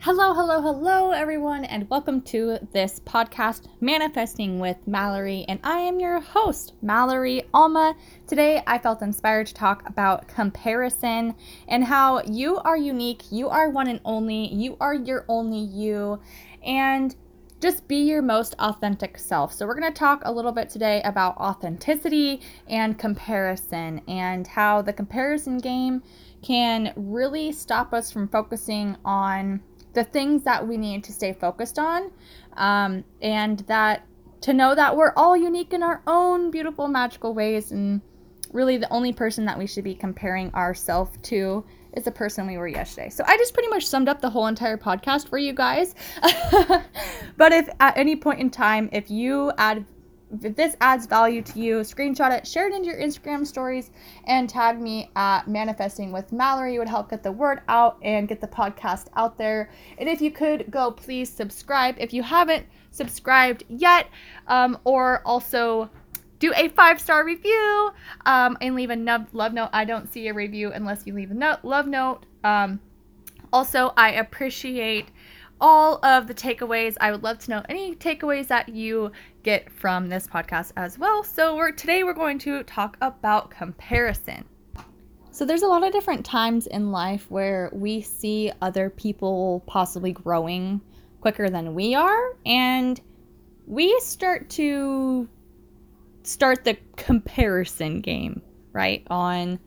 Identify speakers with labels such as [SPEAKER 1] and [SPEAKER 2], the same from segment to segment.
[SPEAKER 1] Hello, hello, hello, everyone, and welcome to this podcast, Manifesting with Mallory. And I am your host, Mallory Alma. Today, I felt inspired to talk about comparison and how you are unique, you are one and only, you are your only you, and just be your most authentic self. So, we're going to talk a little bit today about authenticity and comparison and how the comparison game can really stop us from focusing on the things that we need to stay focused on, um, and that to know that we're all unique in our own beautiful, magical ways, and really the only person that we should be comparing ourselves to is the person we were yesterday. So I just pretty much summed up the whole entire podcast for you guys. but if at any point in time, if you add if this adds value to you, screenshot it, share it into your Instagram stories, and tag me at Manifesting with Mallory. It would help get the word out and get the podcast out there. And if you could go, please subscribe if you haven't subscribed yet, um, or also do a five star review um, and leave a love note. I don't see a review unless you leave a note, love note. Um, also, I appreciate all of the takeaways. I would love to know any takeaways that you get from this podcast as well. So we're today we're going to talk about comparison. So there's a lot of different times in life where we see other people possibly growing quicker than we are and we start to start the comparison game, right? On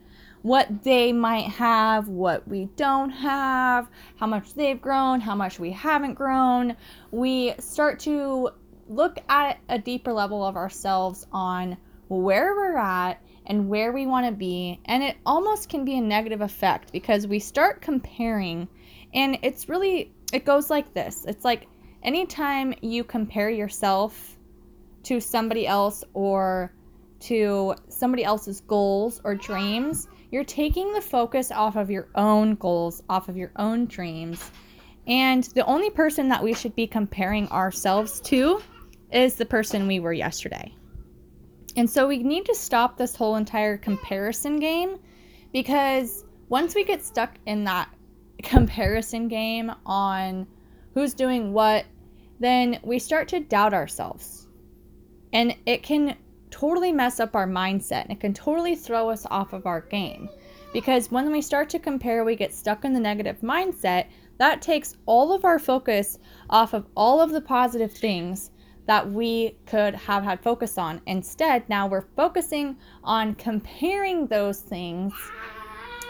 [SPEAKER 1] what they might have, what we don't have, how much they've grown, how much we haven't grown. We start to look at a deeper level of ourselves on where we're at and where we want to be. And it almost can be a negative effect because we start comparing. And it's really, it goes like this it's like anytime you compare yourself to somebody else or to somebody else's goals or dreams, you're taking the focus off of your own goals, off of your own dreams. And the only person that we should be comparing ourselves to is the person we were yesterday. And so we need to stop this whole entire comparison game because once we get stuck in that comparison game on who's doing what, then we start to doubt ourselves. And it can totally mess up our mindset. And it can totally throw us off of our game. Because when we start to compare, we get stuck in the negative mindset. That takes all of our focus off of all of the positive things that we could have had focus on. Instead, now we're focusing on comparing those things,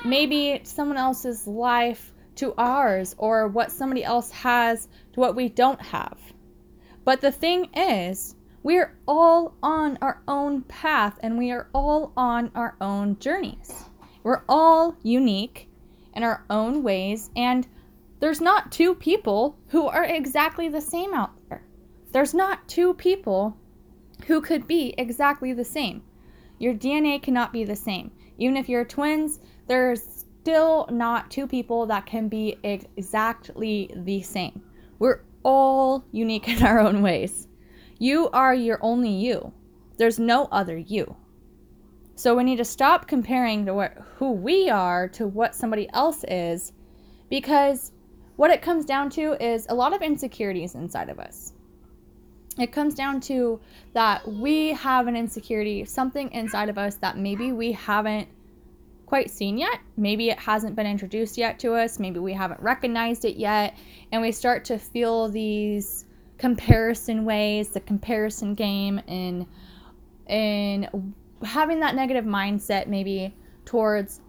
[SPEAKER 1] maybe someone else's life to ours, or what somebody else has to what we don't have. But the thing is, we're all on our own path and we are all on our own journeys. We're all unique in our own ways, and there's not two people who are exactly the same out there. There's not two people who could be exactly the same. Your DNA cannot be the same. Even if you're twins, there's still not two people that can be exactly the same. We're all unique in our own ways. You are your only you. There's no other you. So we need to stop comparing to what, who we are to what somebody else is because what it comes down to is a lot of insecurities inside of us. It comes down to that we have an insecurity, something inside of us that maybe we haven't quite seen yet. Maybe it hasn't been introduced yet to us. Maybe we haven't recognized it yet. And we start to feel these comparison ways, the comparison game, and and having that negative mindset maybe towards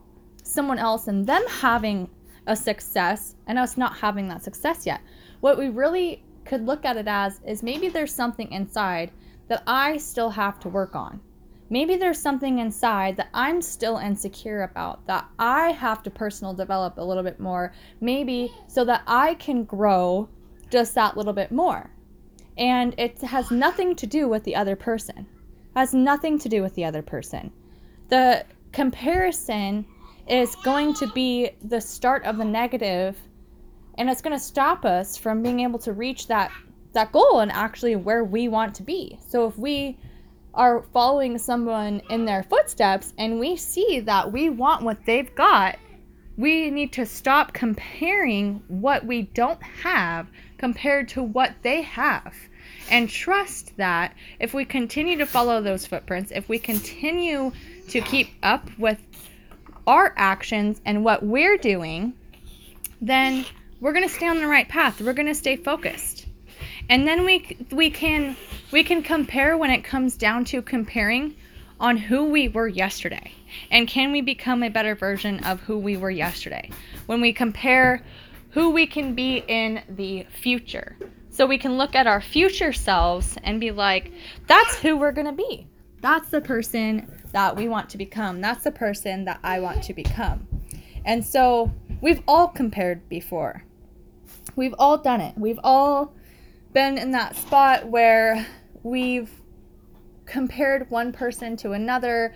[SPEAKER 1] someone else and them having a success and us not having that success yet. What we really could look at it as is maybe there's something inside that I still have to work on. Maybe there's something inside that I'm still insecure about that I have to personal develop a little bit more, maybe so that I can grow just that little bit more and it has nothing to do with the other person. Has nothing to do with the other person. The comparison is going to be the start of the negative and it's going to stop us from being able to reach that that goal and actually where we want to be. So if we are following someone in their footsteps and we see that we want what they've got, we need to stop comparing what we don't have compared to what they have and trust that if we continue to follow those footprints, if we continue to keep up with our actions and what we're doing, then we're going to stay on the right path. We're going to stay focused. And then we we can we can compare when it comes down to comparing on who we were yesterday. And can we become a better version of who we were yesterday? When we compare who we can be in the future. So we can look at our future selves and be like, that's who we're going to be. That's the person that we want to become. That's the person that I want to become. And so we've all compared before. We've all done it. We've all been in that spot where we've compared one person to another.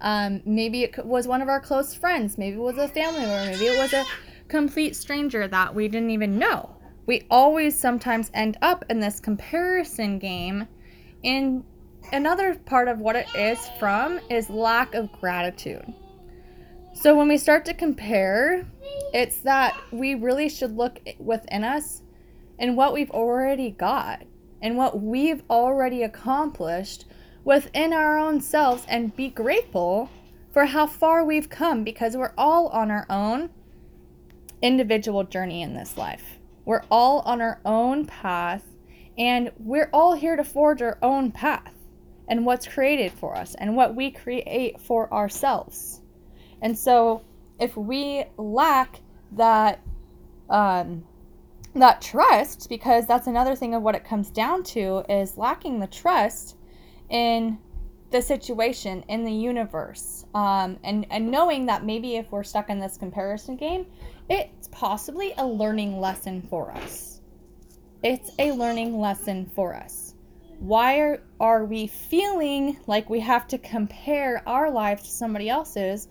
[SPEAKER 1] Um, maybe it was one of our close friends. Maybe it was a family member. Maybe it was a complete stranger that we didn't even know. We always sometimes end up in this comparison game. And another part of what it is from is lack of gratitude. So when we start to compare, it's that we really should look within us and what we've already got and what we've already accomplished within our own selves and be grateful for how far we've come because we're all on our own individual journey in this life. We're all on our own path and we're all here to forge our own path and what's created for us and what we create for ourselves. And so if we lack that um, that trust because that's another thing of what it comes down to is lacking the trust in the situation in the universe um, and and knowing that maybe if we're stuck in this comparison game it's possibly a learning lesson for us it's a learning lesson for us why are, are we feeling like we have to compare our life to somebody else's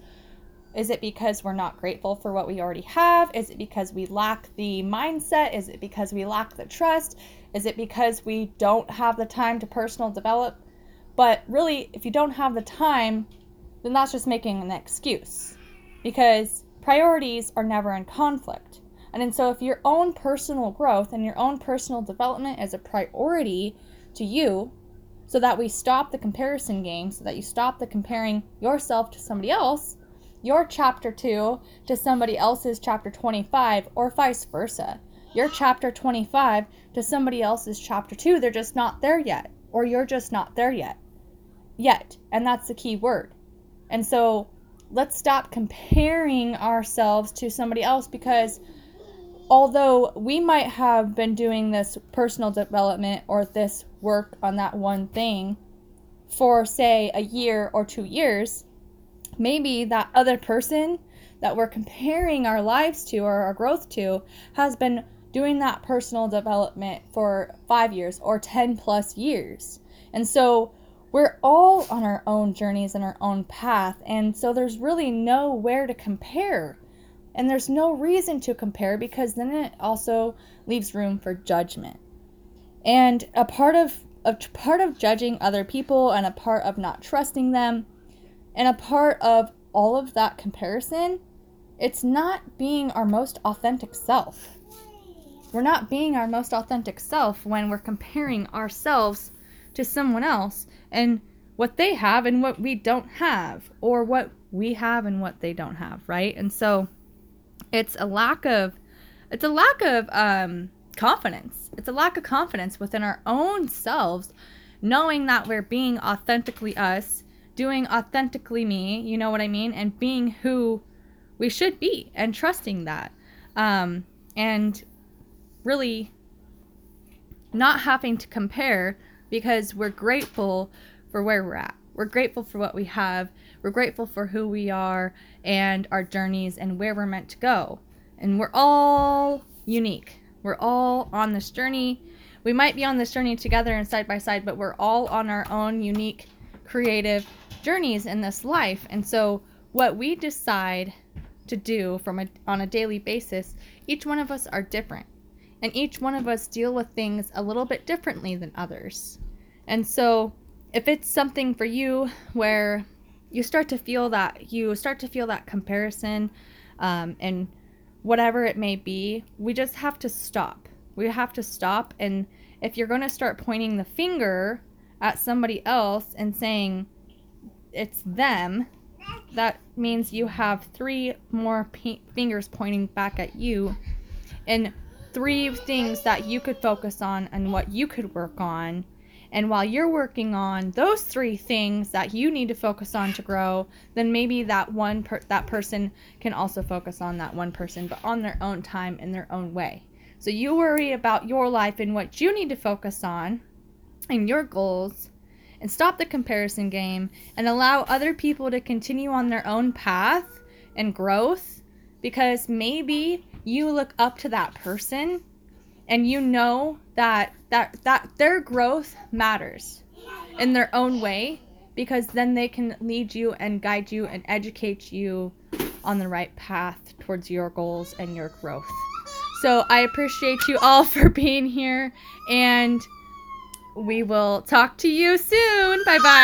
[SPEAKER 1] is it because we're not grateful for what we already have? Is it because we lack the mindset? Is it because we lack the trust? Is it because we don't have the time to personal develop? But really, if you don't have the time, then that's just making an excuse because priorities are never in conflict. And, and so, if your own personal growth and your own personal development is a priority to you, so that we stop the comparison game, so that you stop the comparing yourself to somebody else, your chapter 2 to somebody else's chapter 25 or vice versa. Your chapter 25 to somebody else's chapter 2, they're just not there yet or you're just not there yet. Yet, and that's the key word. And so let's stop comparing ourselves to somebody else because although we might have been doing this personal development or this work on that one thing for say a year or 2 years, maybe that other person that we're comparing our lives to or our growth to has been doing that personal development for five years or 10 plus years. And so we're all on our own journeys and our own path. And so there's really nowhere to compare. And there's no reason to compare because then it also leaves room for judgment. And a part of a part of judging other people and a part of not trusting them and a part of all of that comparison, it's not being our most authentic self. We're not being our most authentic self when we're comparing ourselves to someone else and what they have and what we don't have, or what we have and what they don't have, right? And so it's a lack of it's a lack of um, confidence. It's a lack of confidence within our own selves, knowing that we're being authentically us doing authentically me, you know what I mean? And being who we should be and trusting that. Um, and really not having to compare because we're grateful for where we're at. We're grateful for what we have. We're grateful for who we are and our journeys and where we're meant to go. And we're all unique. We're all on this journey. We might be on this journey together and side by side, but we're all on our own unique, creative journeys in this life. And so, what we decide to do from a, on a daily basis, each one of us are different. And each one of us deal with things a little bit differently than others. And so, if it's something for you where you start to feel that you start to feel that comparison um, and whatever it may be, we just have to stop. We have to stop. And if you're going to start pointing the finger at somebody else and saying it's them, that means you have three more p- fingers pointing back at you and three things that you could focus on and what you could work on and while you're working on those three things that you need to focus on to grow, then maybe that one per- that person can also focus on that one person, but on their own time in their own way. So you worry about your life and what you need to focus on and your goals and stop the comparison game and allow other people to continue on their own path and growth because maybe you look up to that person and you know that that that their growth matters in their own way because then they can lead you and guide you and educate you on the right path towards your goals and your growth. So I appreciate you all for being here and we will talk to you soon. Bye bye.